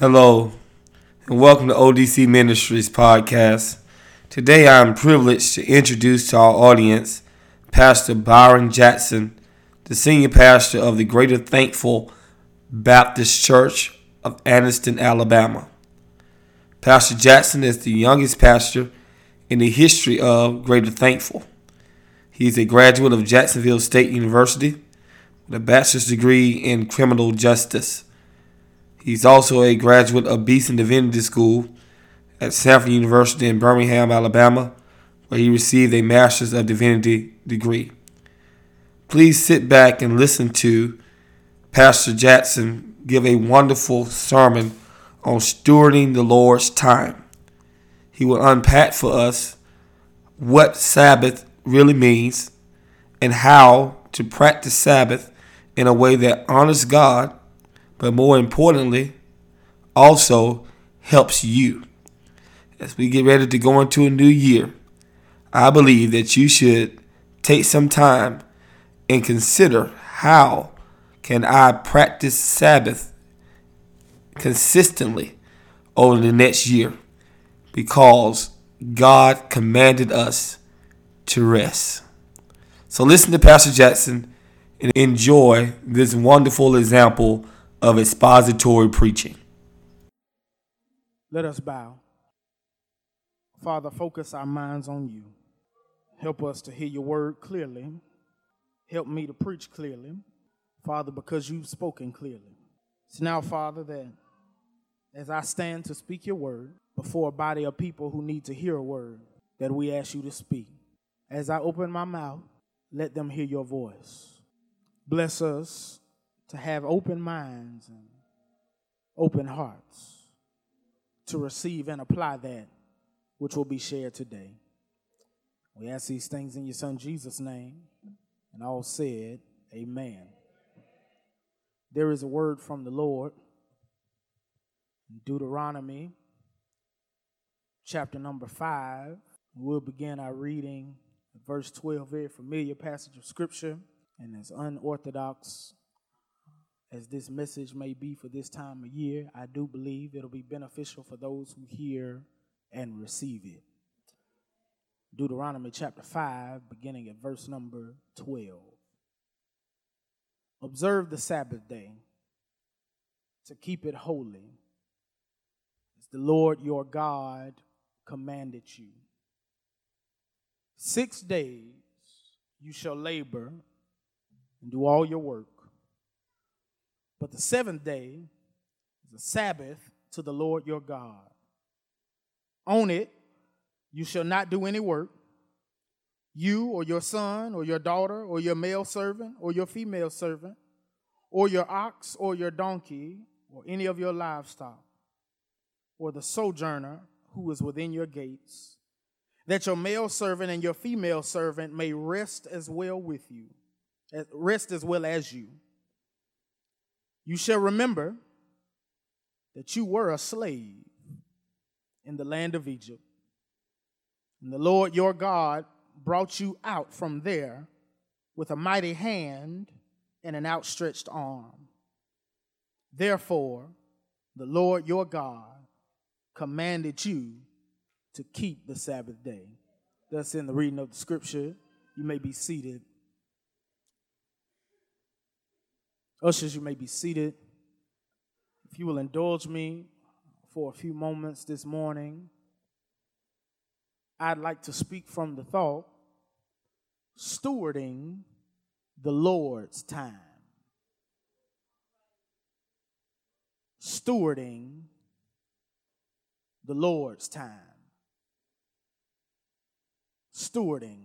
Hello, and welcome to ODC Ministries podcast. Today I am privileged to introduce to our audience Pastor Byron Jackson, the senior pastor of the Greater Thankful Baptist Church of Anniston, Alabama. Pastor Jackson is the youngest pastor in the history of Greater Thankful. He is a graduate of Jacksonville State University with a bachelor's degree in criminal justice. He's also a graduate of Beeson Divinity School at Samford University in Birmingham, Alabama, where he received a Master's of Divinity degree. Please sit back and listen to Pastor Jackson give a wonderful sermon on stewarding the Lord's time. He will unpack for us what Sabbath really means and how to practice Sabbath in a way that honors God but more importantly, also helps you. As we get ready to go into a new year, I believe that you should take some time and consider how can I practice Sabbath consistently over the next year because God commanded us to rest. So listen to Pastor Jackson and enjoy this wonderful example of expository preaching. Let us bow. Father, focus our minds on you. Help us to hear your word clearly. Help me to preach clearly, Father, because you've spoken clearly. It's now, Father, that as I stand to speak your word before a body of people who need to hear a word, that we ask you to speak. As I open my mouth, let them hear your voice. Bless us to have open minds and open hearts to receive and apply that which will be shared today. We ask these things in your Son Jesus' name, and all said, Amen. There is a word from the Lord in Deuteronomy chapter number 5. We'll begin our reading verse 12, very familiar passage of Scripture, and as unorthodox as this message may be for this time of year, I do believe it'll be beneficial for those who hear and receive it. Deuteronomy chapter 5, beginning at verse number 12. Observe the Sabbath day to keep it holy, as the Lord your God commanded you. Six days you shall labor and do all your work but the seventh day is a Sabbath to the Lord your God. On it, you shall not do any work, you or your son or your daughter or your male servant or your female servant or your ox or your donkey or any of your livestock or the sojourner who is within your gates, that your male servant and your female servant may rest as well with you, rest as well as you you shall remember that you were a slave in the land of Egypt. And the Lord your God brought you out from there with a mighty hand and an outstretched arm. Therefore, the Lord your God commanded you to keep the Sabbath day. Thus, in the reading of the scripture, you may be seated. Ushers, you may be seated. If you will indulge me for a few moments this morning, I'd like to speak from the thought stewarding the Lord's time. Stewarding the Lord's time. Stewarding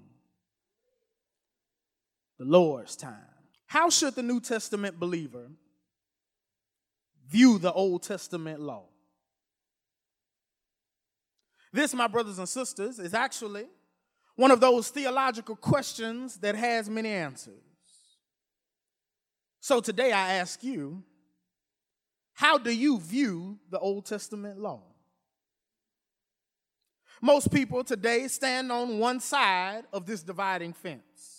the Lord's time. How should the New Testament believer view the Old Testament law? This, my brothers and sisters, is actually one of those theological questions that has many answers. So today I ask you, how do you view the Old Testament law? Most people today stand on one side of this dividing fence.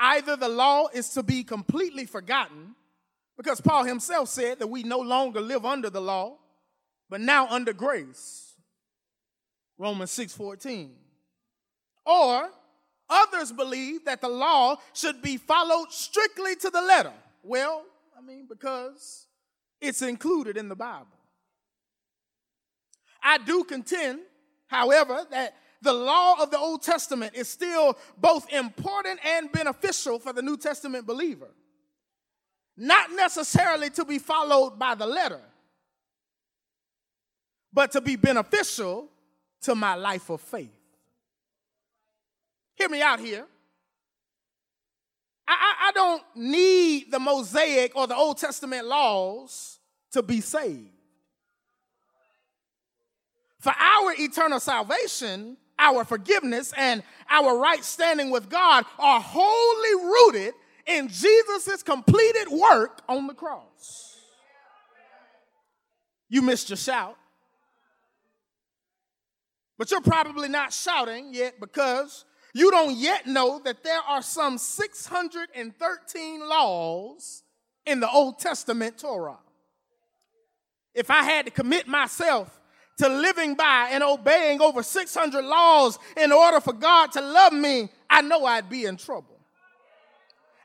Either the law is to be completely forgotten Because Paul himself said that we no longer live under the law, but now under grace. Romans 6:14. Or others believe that the law should be followed strictly to the letter. Well, I mean, because it's included in the Bible. I do contend, however, that the law of the Old Testament is still both important and beneficial for the New Testament believer. Not necessarily to be followed by the letter, but to be beneficial to my life of faith. Hear me out here. I, I, I don't need the Mosaic or the Old Testament laws to be saved. For our eternal salvation, our forgiveness, and our right standing with God are wholly rooted in Jesus' completed work on the cross. You missed your shout. But you're probably not shouting yet because you don't yet know that there are some 613 laws in the Old Testament Torah. If I had to commit myself to living by and obeying over 600 laws in order for God to love me, I know I'd be in trouble.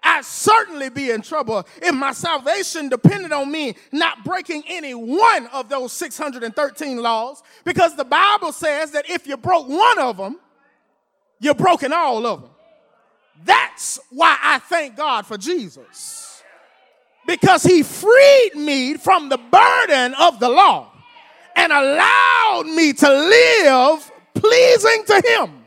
I'd certainly be in trouble if my salvation depended on me not breaking any one of those 613 laws because the Bible says that if you broke one of them, you're broken all of them. That's why I thank God for Jesus because he freed me from the burden of the law and allowed me to live pleasing to him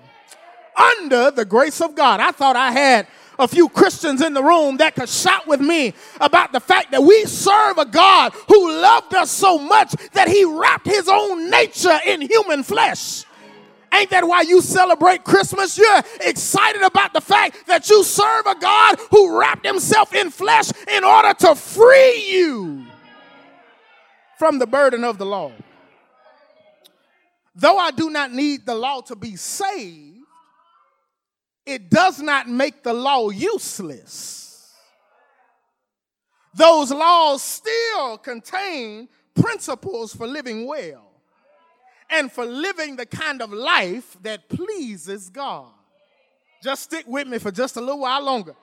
under the grace of God. I thought I had a few Christians in the room that could shout with me about the fact that we serve a God who loved us so much that he wrapped his own nature in human flesh. Ain't that why you celebrate Christmas? You're excited about the fact that you serve a God who wrapped himself in flesh in order to free you from the burden of the law. Though I do not need the law to be saved, it does not make the law useless. Those laws still contain principles for living well and for living the kind of life that pleases God. Just stick with me for just a little while longer.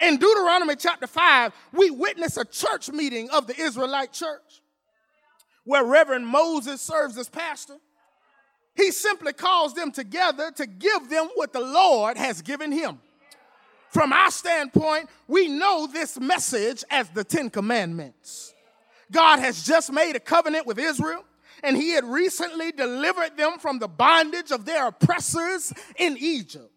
In Deuteronomy chapter 5, we witness a church meeting of the Israelite church where Reverend Moses serves as pastor he simply calls them together to give them what the Lord has given him. From our standpoint, we know this message as the Ten Commandments. God has just made a covenant with Israel, and he had recently delivered them from the bondage of their oppressors in Egypt.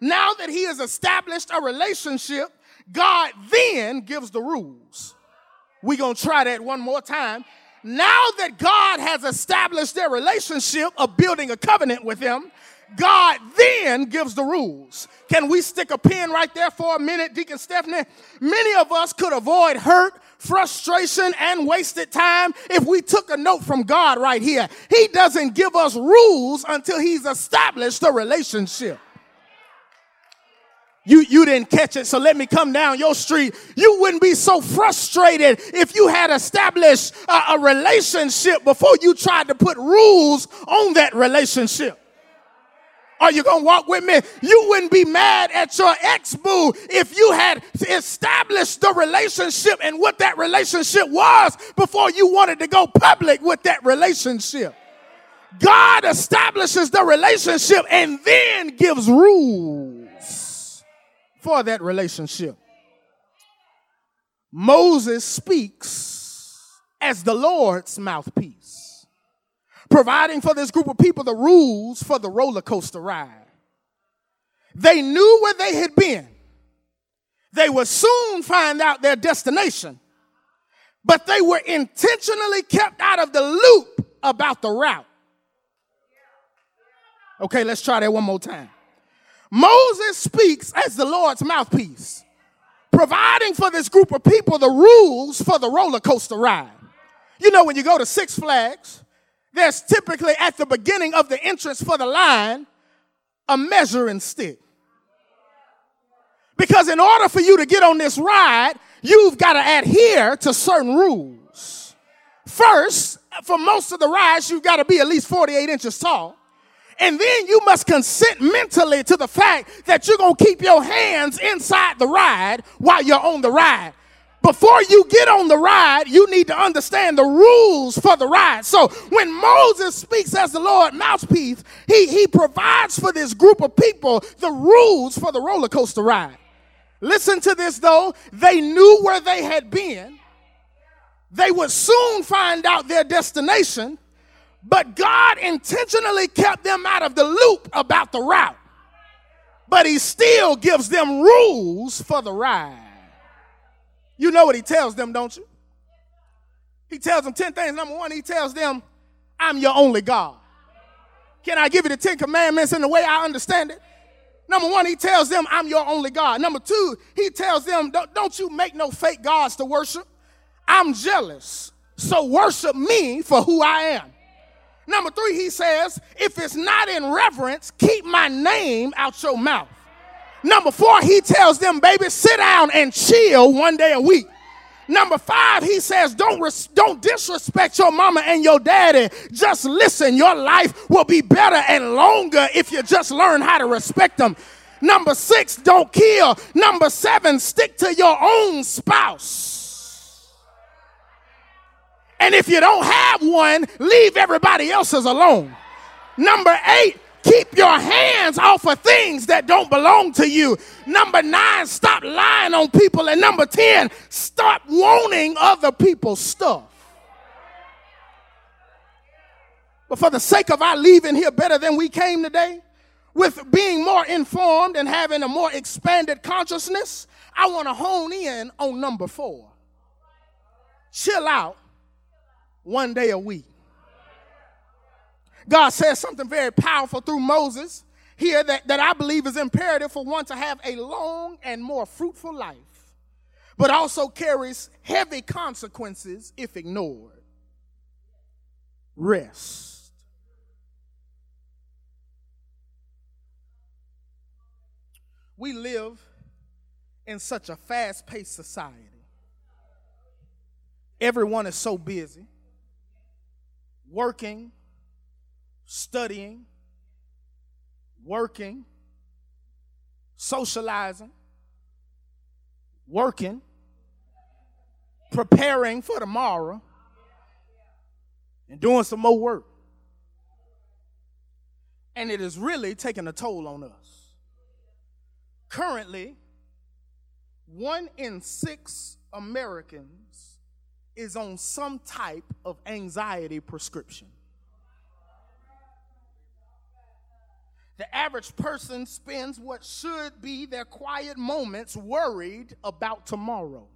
Now that he has established a relationship, God then gives the rules. We're going to try that one more time now that God has established their relationship of building a covenant with them, God then gives the rules. Can we stick a pin right there for a minute, Deacon Stephanie? Many of us could avoid hurt, frustration, and wasted time if we took a note from God right here. He doesn't give us rules until He's established a relationship. You, you didn't catch it, so let me come down your street. You wouldn't be so frustrated if you had established a, a relationship before you tried to put rules on that relationship. Are you gonna walk with me? You wouldn't be mad at your ex boo if you had established the relationship and what that relationship was before you wanted to go public with that relationship. God establishes the relationship and then gives rules for that relationship. Moses speaks as the Lord's mouthpiece, providing for this group of people the rules for the roller coaster ride. They knew where they had been. They would soon find out their destination, but they were intentionally kept out of the loop about the route. Okay, let's try that one more time. Moses speaks as the Lord's mouthpiece, providing for this group of people the rules for the roller coaster ride. You know, when you go to Six Flags, there's typically at the beginning of the entrance for the line a measuring stick. Because in order for you to get on this ride, you've got to adhere to certain rules. First, for most of the rides, you've got to be at least 48 inches tall. And then you must consent mentally to the fact that you're going to keep your hands inside the ride while you're on the ride. Before you get on the ride, you need to understand the rules for the ride. So when Moses speaks as the Lord mouthpiece, he, he provides for this group of people the rules for the roller coaster ride. Listen to this though. They knew where they had been. They would soon find out their destination, but God intentionally kept them out of the loop about the route. But He still gives them rules for the ride. You know what He tells them, don't you? He tells them 10 things. Number one, He tells them, I'm your only God. Can I give you the 10 commandments in the way I understand it? Number one, he tells them, I'm your only God. Number two, he tells them, don't, don't, you make no fake gods to worship. I'm jealous. So worship me for who I am. Number three, he says, if it's not in reverence, keep my name out your mouth. Number four, he tells them, baby, sit down and chill one day a week. Number five, he says, don't, res- don't disrespect your mama and your daddy. Just listen. Your life will be better and longer if you just learn how to respect them. Number six, don't kill. Number seven, stick to your own spouse. And if you don't have one, leave everybody else's alone. Number eight, keep your hands off of things that don't belong to you. Number nine, stop lying on people. And number 10, stop wanting other people's stuff. But for the sake of our leaving here better than we came today, with being more informed and having a more expanded consciousness, I want to hone in on number four. Chill out one day a week. God says something very powerful through Moses here that, that I believe is imperative for one to have a long and more fruitful life, but also carries heavy consequences if ignored. Rest. We live in such a fast paced society. Everyone is so busy working, studying, working, socializing, working, preparing for tomorrow, and doing some more work. And it is really taking a toll on us. Currently, one in six Americans is on some type of anxiety prescription. The average person spends what should be their quiet moments worried about tomorrow.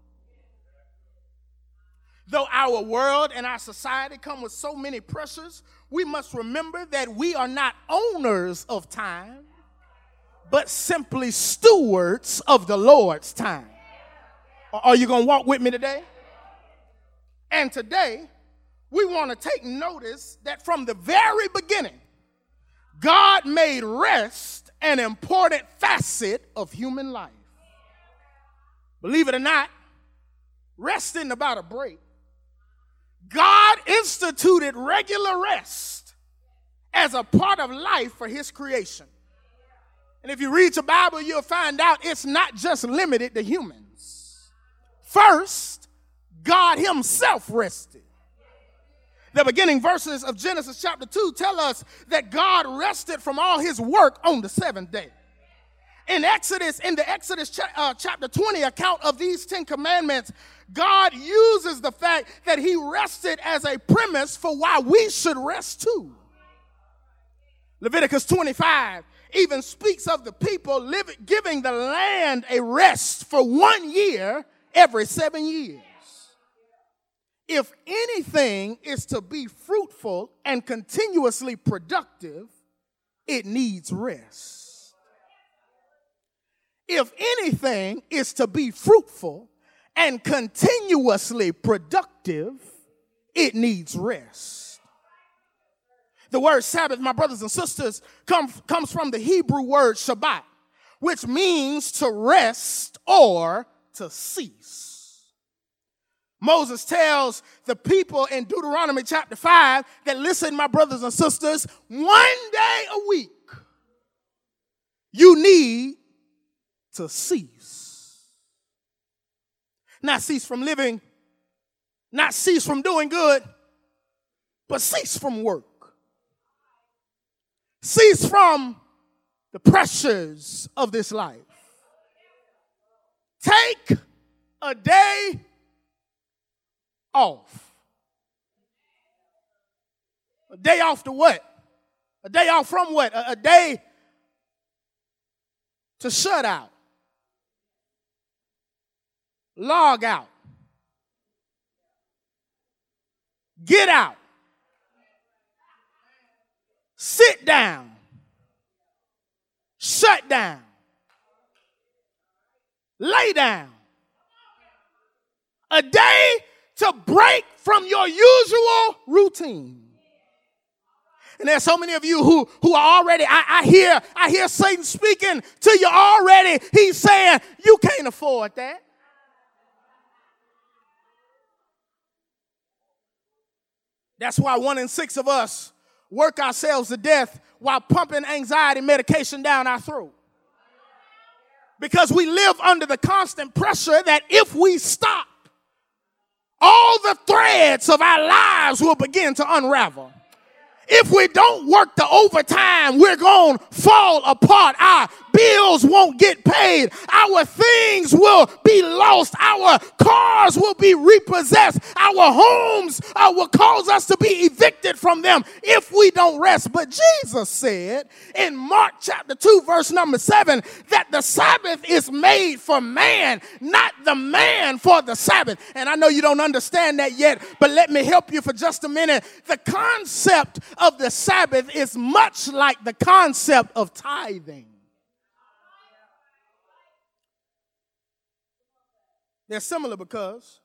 Though our world and our society come with so many pressures, we must remember that we are not owners of time, but simply stewards of the Lord's time. Are you going to walk with me today? And today, we want to take notice that from the very beginning, God made rest an important facet of human life. Believe it or not, rest isn't about a break. God instituted regular rest as a part of life for his creation. And if you read the Bible, you'll find out it's not just limited to humans. First, God Himself rested. The beginning verses of Genesis chapter 2 tell us that God rested from all His work on the seventh day. In Exodus, in the Exodus uh, chapter 20 account of these 10 commandments, God uses the fact that He rested as a premise for why we should rest too. Leviticus 25 even speaks of the people living, giving the land a rest for one year every seven years. If anything is to be fruitful and continuously productive, it needs rest. If anything is to be fruitful and continuously productive, it needs rest. The word Sabbath, my brothers and sisters, come, comes from the Hebrew word Shabbat, which means to rest or to cease. Moses tells the people in Deuteronomy chapter 5 that listen, my brothers and sisters, one day a week you need to cease. Not cease from living, not cease from doing good, but cease from work. Cease from the pressures of this life. Take a day off. A day off to what? A day off from what? A, a day to shut out, log out, get out, sit down, shut down, lay down. A day to break from your usual routine. And there's so many of you who, who are already, I, I hear, I hear Satan speaking to you already. He's saying, you can't afford that. That's why one in six of us work ourselves to death while pumping anxiety medication down our throat. Because we live under the constant pressure that if we stop, all the threads of our lives will begin to unravel. If we don't work the overtime, we're going to fall apart. Our bills won't get paid. Our things will be lost. Our cars will be repossessed. Our homes uh, will cause us to be evicted from them if we don't rest. But Jesus said in Mark chapter 2, verse number 7, that the Sabbath is made for man, not the man for the Sabbath. And I know you don't understand that yet, but let me help you for just a minute. The concept of the Sabbath is much like the concept of tithing. They're similar because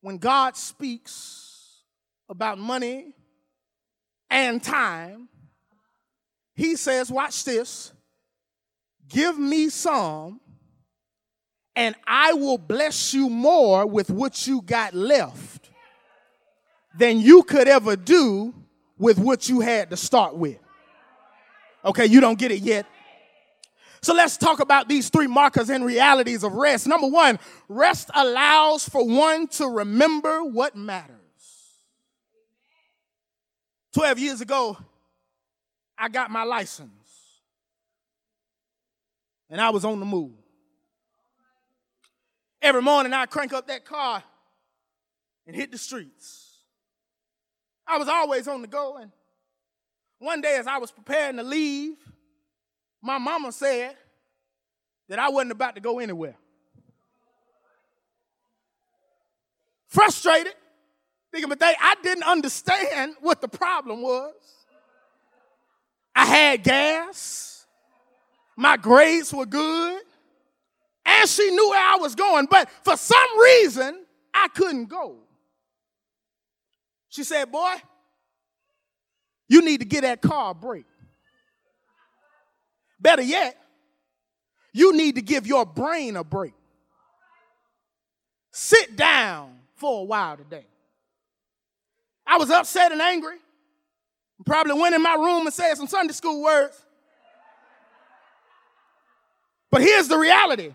when God speaks about money and time, he says, Watch this, give me some, and I will bless you more with what you got left than you could ever do with what you had to start with. Okay, you don't get it yet. So let's talk about these three markers and realities of rest. Number one, rest allows for one to remember what matters. 12 years ago, I got my license and I was on the move. Every morning, I crank up that car and hit the streets. I was always on the go, and one day, as I was preparing to leave, my mama said that I wasn't about to go anywhere. Frustrated, thinking, but they, I didn't understand what the problem was. I had gas, my grades were good, and she knew where I was going, but for some reason, I couldn't go. She said, Boy, you need to get that car a break. Better yet, you need to give your brain a break. Sit down for a while today. I was upset and angry. Probably went in my room and said some Sunday school words. But here's the reality.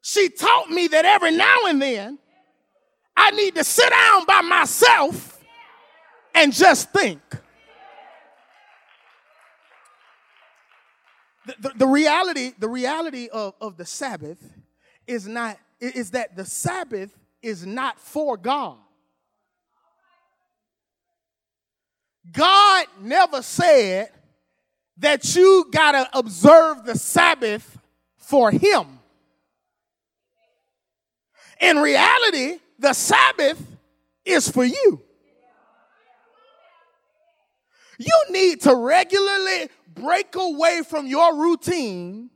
She taught me that every now and then I need to sit down by myself and just think. The, the, the, reality, the reality of, of the Sabbath is not is that the Sabbath is not for God. God never said that you gotta observe the Sabbath for him. In reality, the Sabbath is for you. You need to regularly break away from your routine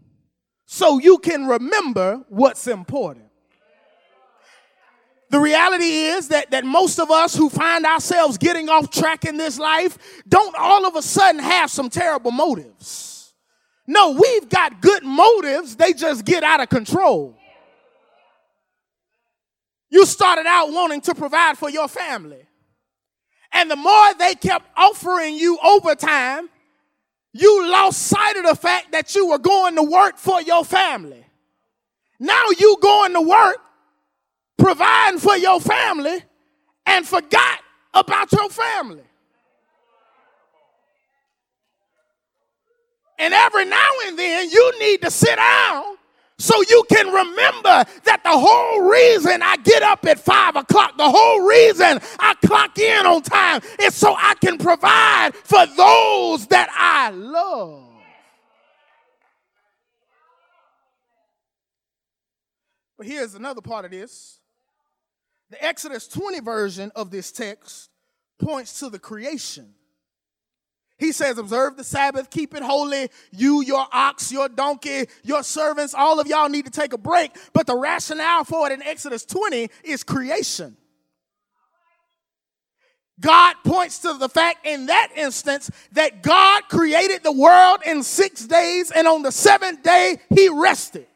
so you can remember what's important. The reality is that, that most of us who find ourselves getting off track in this life don't all of a sudden have some terrible motives. No, we've got good motives, they just get out of control. You started out wanting to provide for your family. And the more they kept offering you overtime, you lost sight of the fact that you were going to work for your family. Now you going to work, providing for your family, and forgot about your family. And every now and then you need to sit down so you can remember that the whole reason I get up at five o'clock, the whole reason I clock in on time is so I can provide for those that I love. But here's another part of this. The Exodus 20 version of this text points to the creation. He says, Observe the Sabbath, keep it holy. You, your ox, your donkey, your servants, all of y'all need to take a break. But the rationale for it in Exodus 20 is creation. God points to the fact in that instance that God created the world in six days, and on the seventh day, He rested.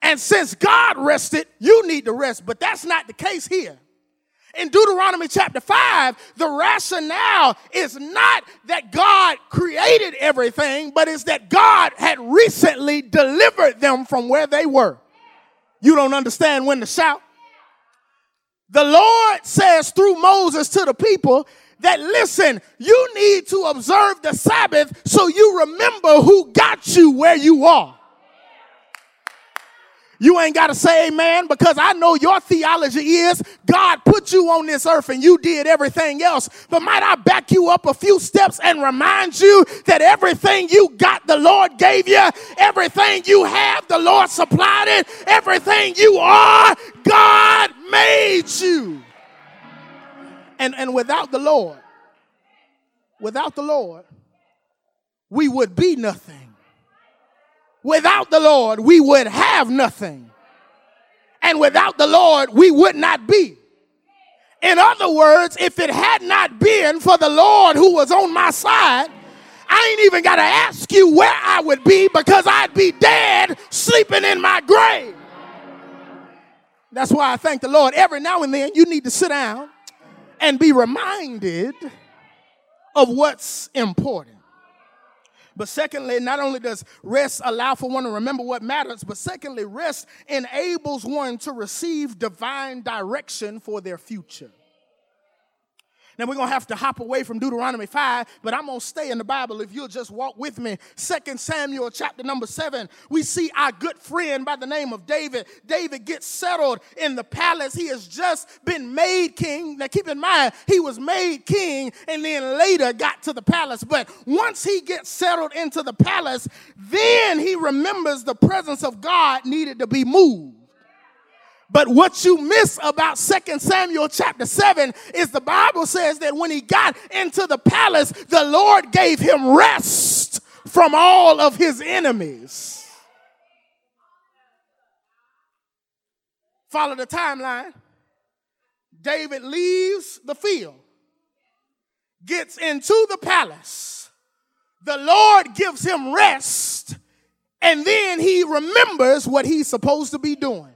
And since God rested, you need to rest. But that's not the case here. In Deuteronomy chapter 5, the rationale is not that God created everything, but is that God had recently delivered them from where they were. You don't understand when to shout. The Lord says through Moses to the people that listen, you need to observe the Sabbath so you remember who got you where you are. You ain't got to say amen because I know your theology is God put you on this earth and you did everything else. But might I back you up a few steps and remind you that everything you got, the Lord gave you, everything you have, the Lord supplied it, everything you are, God made you. And, and without the Lord, without the Lord, we would be nothing. Without the Lord, we would have nothing. And without the Lord, we would not be. In other words, if it had not been for the Lord who was on my side, I ain't even got to ask you where I would be because I'd be dead sleeping in my grave. That's why I thank the Lord. Every now and then, you need to sit down and be reminded of what's important. But secondly, not only does rest allow for one to remember what matters, but secondly, rest enables one to receive divine direction for their future. Now we're going to have to hop away from Deuteronomy 5, but I'm going to stay in the Bible if you'll just walk with me. Second Samuel chapter number 7, we see our good friend by the name of David. David gets settled in the palace. He has just been made king. Now keep in mind, he was made king and then later got to the palace. But once he gets settled into the palace, then he remembers the presence of God needed to be moved. But what you miss about Second Samuel chapter 7 is the Bible says that when he got into the palace, the Lord gave him rest from all of his enemies. Follow the timeline. David leaves the field, gets into the palace. The Lord gives him rest, and then he remembers what he's supposed to be doing.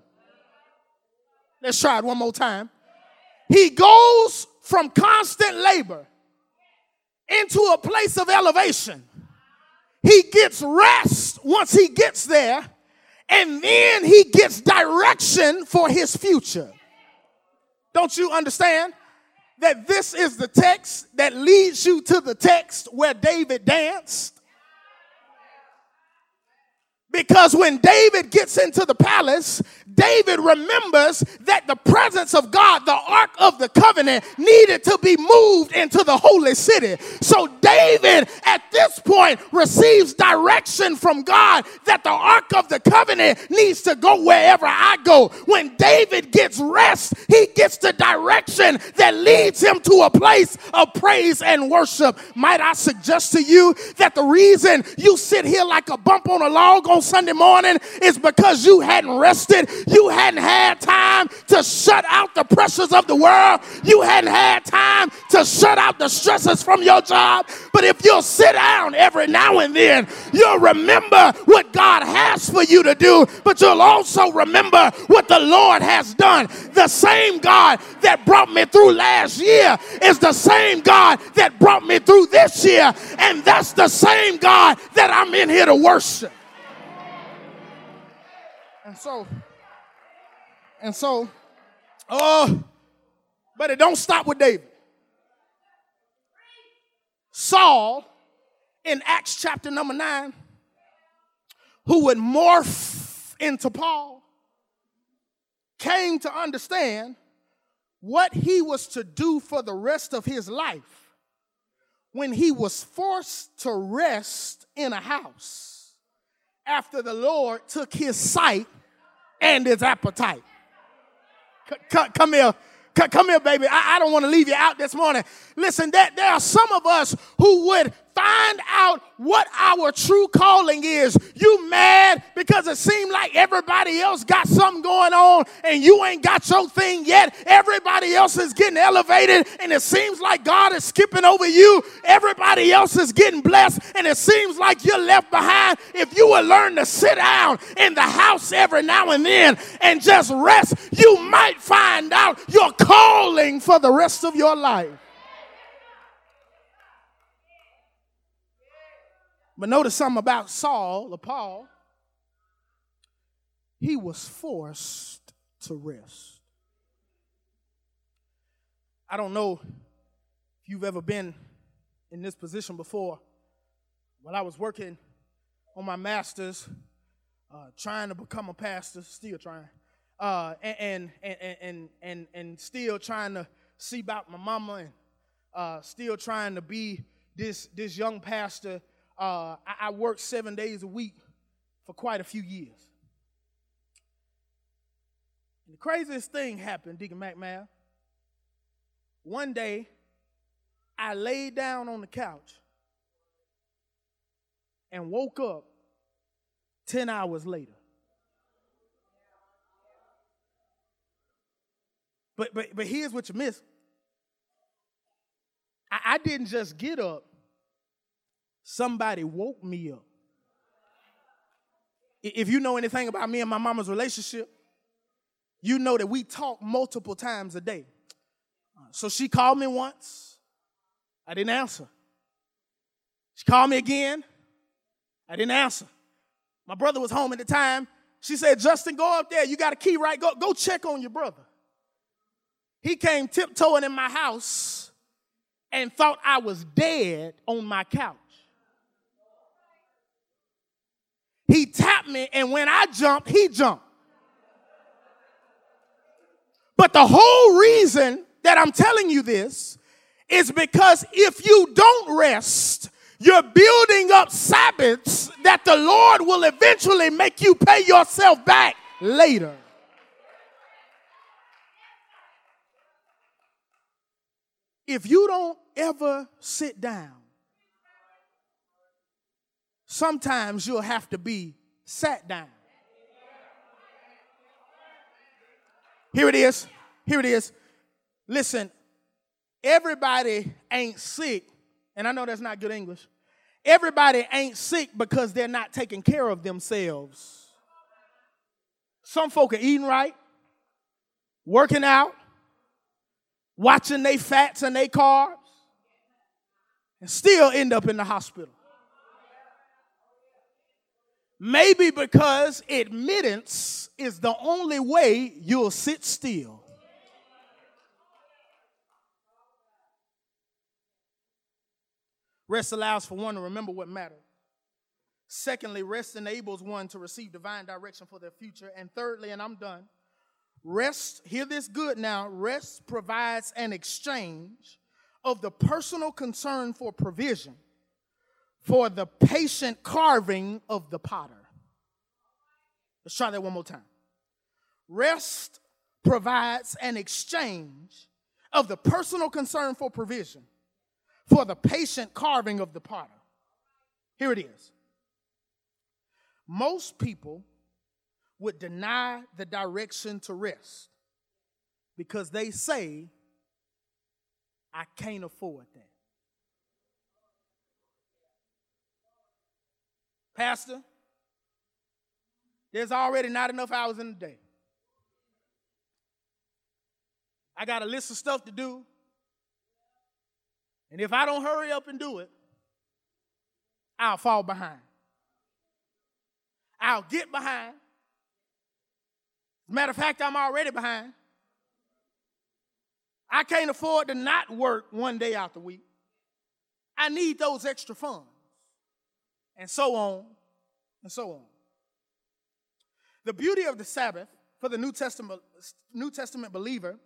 Let's try it one more time. He goes from constant labor into a place of elevation. He gets rest once he gets there, and then he gets direction for his future. Don't you understand that this is the text that leads you to the text where David danced? Because when David gets into the palace, David remembers that the presence of God, the Ark of the Covenant, needed to be moved into the holy city. So David, at this point, receives direction from God that the Ark of the Covenant needs to go wherever I go. When David gets rest, he gets the direction that leads him to a place of praise and worship. Might I suggest to you that the reason you sit here like a bump on a log on Sunday morning is because you hadn't rested. You hadn't had time to shut out the pressures of the world. You hadn't had time to shut out the stresses from your job. But if you'll sit down every now and then, you'll remember what God has for you to do, but you'll also remember what the Lord has done. The same God that brought me through last year is the same God that brought me through this year. And that's the same God that I'm in here to worship. And so, and so, oh, but it don't stop with David. Saul in Acts chapter number nine, who would morph into Paul, came to understand what he was to do for the rest of his life when he was forced to rest in a house after the Lord took his sight and his appetite. C- c- come here. Come here, baby. I, I don't want to leave you out this morning. Listen, that there are some of us who would find out what our true calling is. You mad because it seemed like everybody else got something going on and you ain't got your thing yet. Everybody else is getting elevated and it seems like God is skipping over you. Everybody else is getting blessed and it seems like you're left behind. If you will learn to sit down in the house every now and then and just rest, you might find out your calling for the rest of your life. But notice something about Saul or Paul. He was forced to rest. I don't know if you've ever been in this position before. When I was working on my master's, uh, trying to become a pastor, still trying, uh, and, and, and, and, and, and still trying to see about my mama and uh, still trying to be this, this young pastor uh, I, I, worked seven days a week for quite a few years. And the craziest thing happened, Deacon McMahon. One day, I laid down on the couch and woke up 10 hours later. But, but, but here's what you missed I, I didn't just get up somebody woke me up. If you know anything about me and my mama's relationship, you know that we talk multiple times a day. So she called me once, I didn't answer. She called me again, I didn't answer. My brother was home at the time. She said, Justin, go up there. You got a key, right? Go, go check on your brother. He came tiptoeing in my house and thought I was dead on my couch. He tapped me, and when I jumped, he jumped. But the whole reason that I'm telling you this is because if you don't rest, you're building up Sabbaths that the Lord will eventually make you pay yourself back later. If you don't ever sit down sometimes you'll have to be sat down. Here it is. Here it is. Listen, everybody ain't sick, and I know that's not good English. Everybody ain't sick because they're not taking care of themselves. Some folk are eating right, working out, watching their fats and their carbs, and still end up in the hospital. Maybe because admittance is the only way you'll sit still. Rest allows for one to remember what matters. Secondly, rest enables one to receive divine direction for their future. And thirdly, and I'm done, rest, hear this good now, rest provides an exchange of the personal concern for provision for the patient carving of the potter. Let's try that one more time. Rest provides an exchange of the personal concern for provision for the patient carving of the potter. Here it is. most people would deny the direction to rest because they say, I can't afford that. Pastor, there's already not enough hours in the day. I got a list of stuff to do. And if I don't hurry up and do it, I'll fall behind. I'll get behind. As a matter of fact, I'm already behind. I can't afford to not work one day out the week. I need those extra funds. And so on and so on. The beauty of the Sabbath for the New Testament, New Testament believer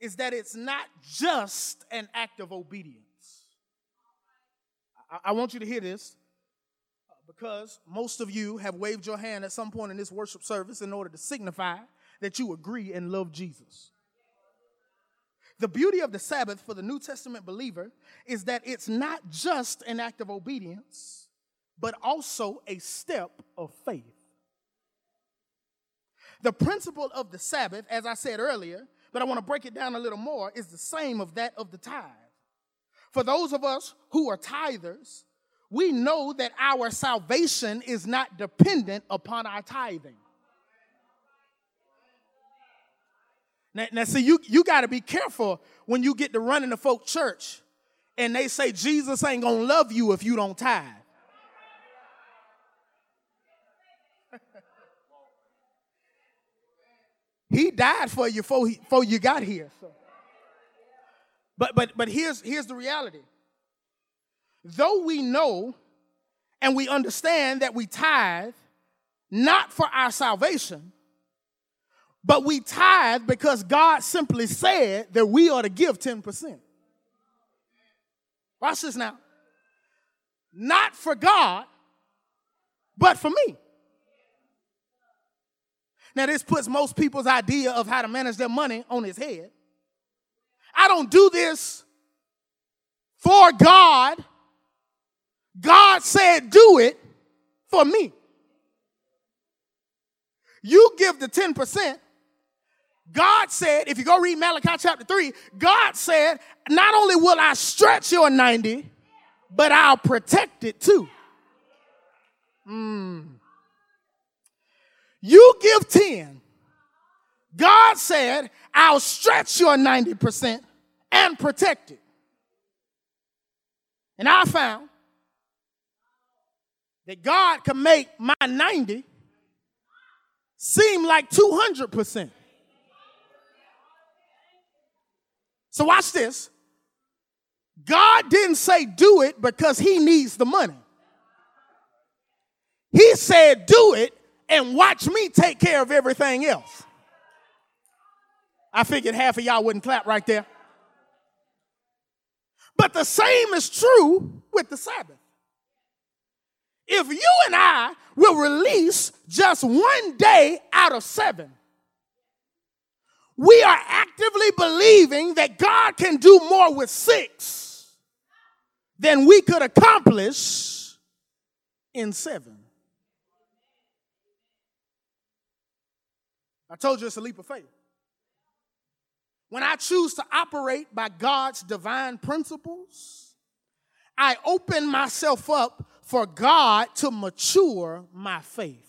is that it's not just an act of obedience. I, I want you to hear this because most of you have waved your hand at some point in this worship service in order to signify that you agree and love Jesus. The beauty of the Sabbath for the New Testament believer is that it's not just an act of obedience, but also a step of faith. The principle of the Sabbath, as I said earlier, but I want to break it down a little more, is the same of that of the tithe. For those of us who are tithers, we know that our salvation is not dependent upon our tithing. Now, now see, you, you got to be careful when you get to running the folk church and they say Jesus ain't going to love you if you don't tithe. He died for you before, he, before you got here. So. But, but, but here's, here's the reality. Though we know and we understand that we tithe not for our salvation, but we tithe because God simply said that we ought to give 10%. Watch this now. Not for God, but for me. Now, this puts most people's idea of how to manage their money on his head. I don't do this for God. God said, do it for me. You give the 10%. God said, if you go read Malachi chapter 3, God said, not only will I stretch your 90, but I'll protect it too. Mm. You give 10. God said, I'll stretch your 90% and protect it. And I found that God can make my 90 seem like 200%. So watch this. God didn't say do it because he needs the money. He said do it and watch me take care of everything else. I figured half of y'all wouldn't clap right there. But the same is true with the Sabbath. If you and I will release just one day out of seven, we are actively believing that God can do more with six than we could accomplish in seven. I told you it's a leap of faith. When I choose to operate by God's divine principles, I open myself up for God to mature my faith.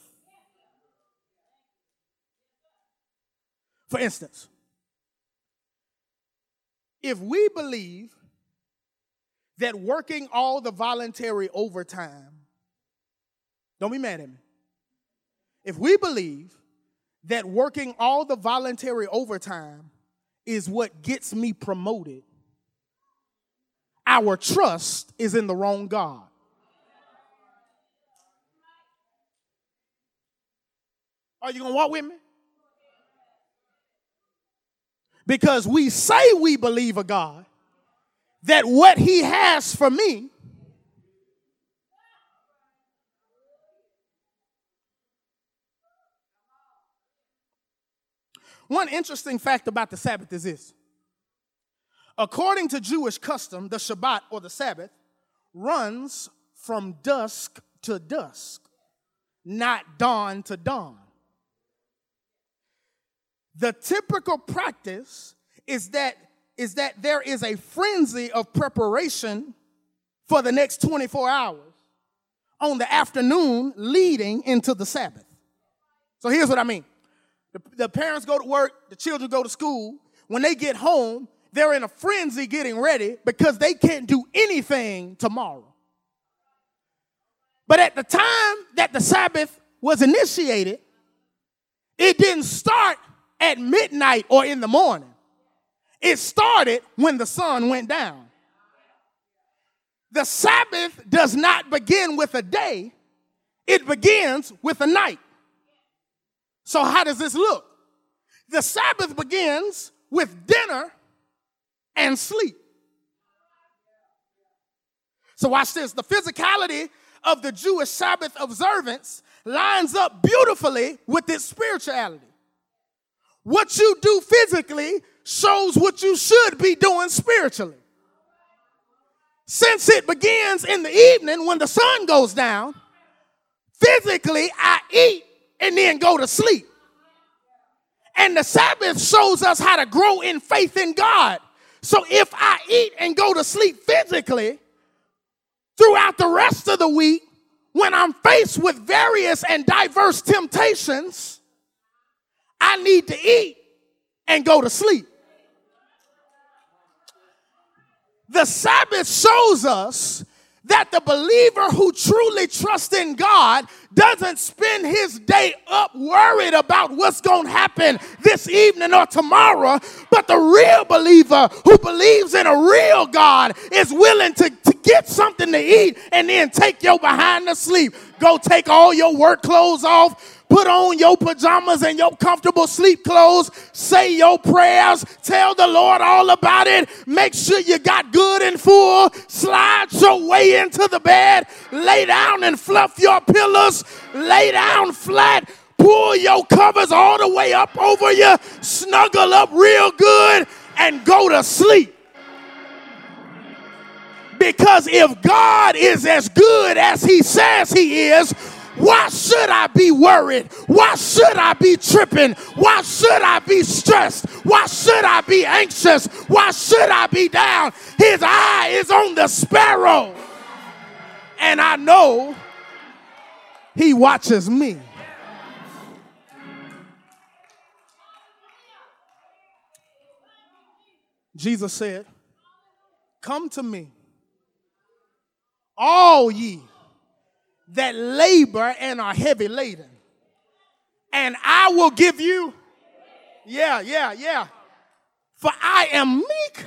For instance, if we believe that working all the voluntary overtime, don't be mad at me. If we believe that working all the voluntary overtime is what gets me promoted, our trust is in the wrong God. Are you going to walk with me? Because we say we believe a God, that what He has for me One interesting fact about the Sabbath is this. According to Jewish custom, the Shabbat or the Sabbath runs from dusk to dusk, not dawn to dawn. The typical practice is that, is that there is a frenzy of preparation for the next 24 hours on the afternoon leading into the Sabbath. So here's what I mean the, the parents go to work, the children go to school. When they get home, they're in a frenzy getting ready because they can't do anything tomorrow. But at the time that the Sabbath was initiated, it didn't start at midnight or in the morning. It started when the sun went down. The Sabbath does not begin with a day, it begins with a night. So, how does this look? The Sabbath begins with dinner and sleep. So, watch this. The physicality of the Jewish Sabbath observance lines up beautifully with its spirituality. What you do physically shows what you should be doing spiritually. Since it begins in the evening when the sun goes down, physically I eat and then go to sleep. And the Sabbath shows us how to grow in faith in God. So if I eat and go to sleep physically, throughout the rest of the week, when I'm faced with various and diverse temptations, I need to eat and go to sleep. The Sabbath shows us that the believer who truly trusts in God doesn't spend his day up worried about what's going to happen this evening or tomorrow, but the real believer who believes in a real God is willing to, to get something to eat and then take your behind to sleep. Go take all your work clothes off Put on your pajamas and your comfortable sleep clothes. Say your prayers. Tell the Lord all about it. Make sure you got good and full. Slide your way into the bed. Lay down and fluff your pillows. Lay down flat. Pull your covers all the way up over you. Snuggle up real good and go to sleep. Because if God is as good as He says He is, why should I be worried? Why should I be tripping? Why should I be stressed? Why should I be anxious? Why should I be down? His eye is on the sparrow. And I know he watches me. Jesus said, Come to me, all ye that labor and are heavy laden. And I will give you, yeah, yeah, yeah. For I am meek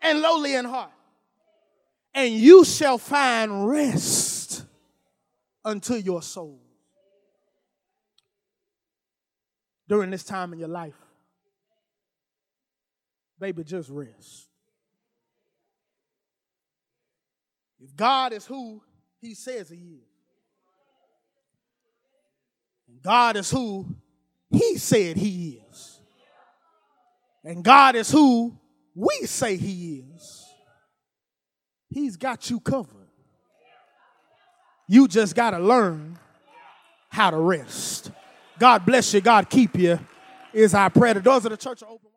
and lowly in heart, and you shall find rest unto your soul. During this time in your life, baby, just rest. If God is who he says he is. And God is who he said he is. And God is who we say he is. He's got you covered. You just got to learn how to rest. God bless you. God keep you. Is our prayer. The doors of the church are open.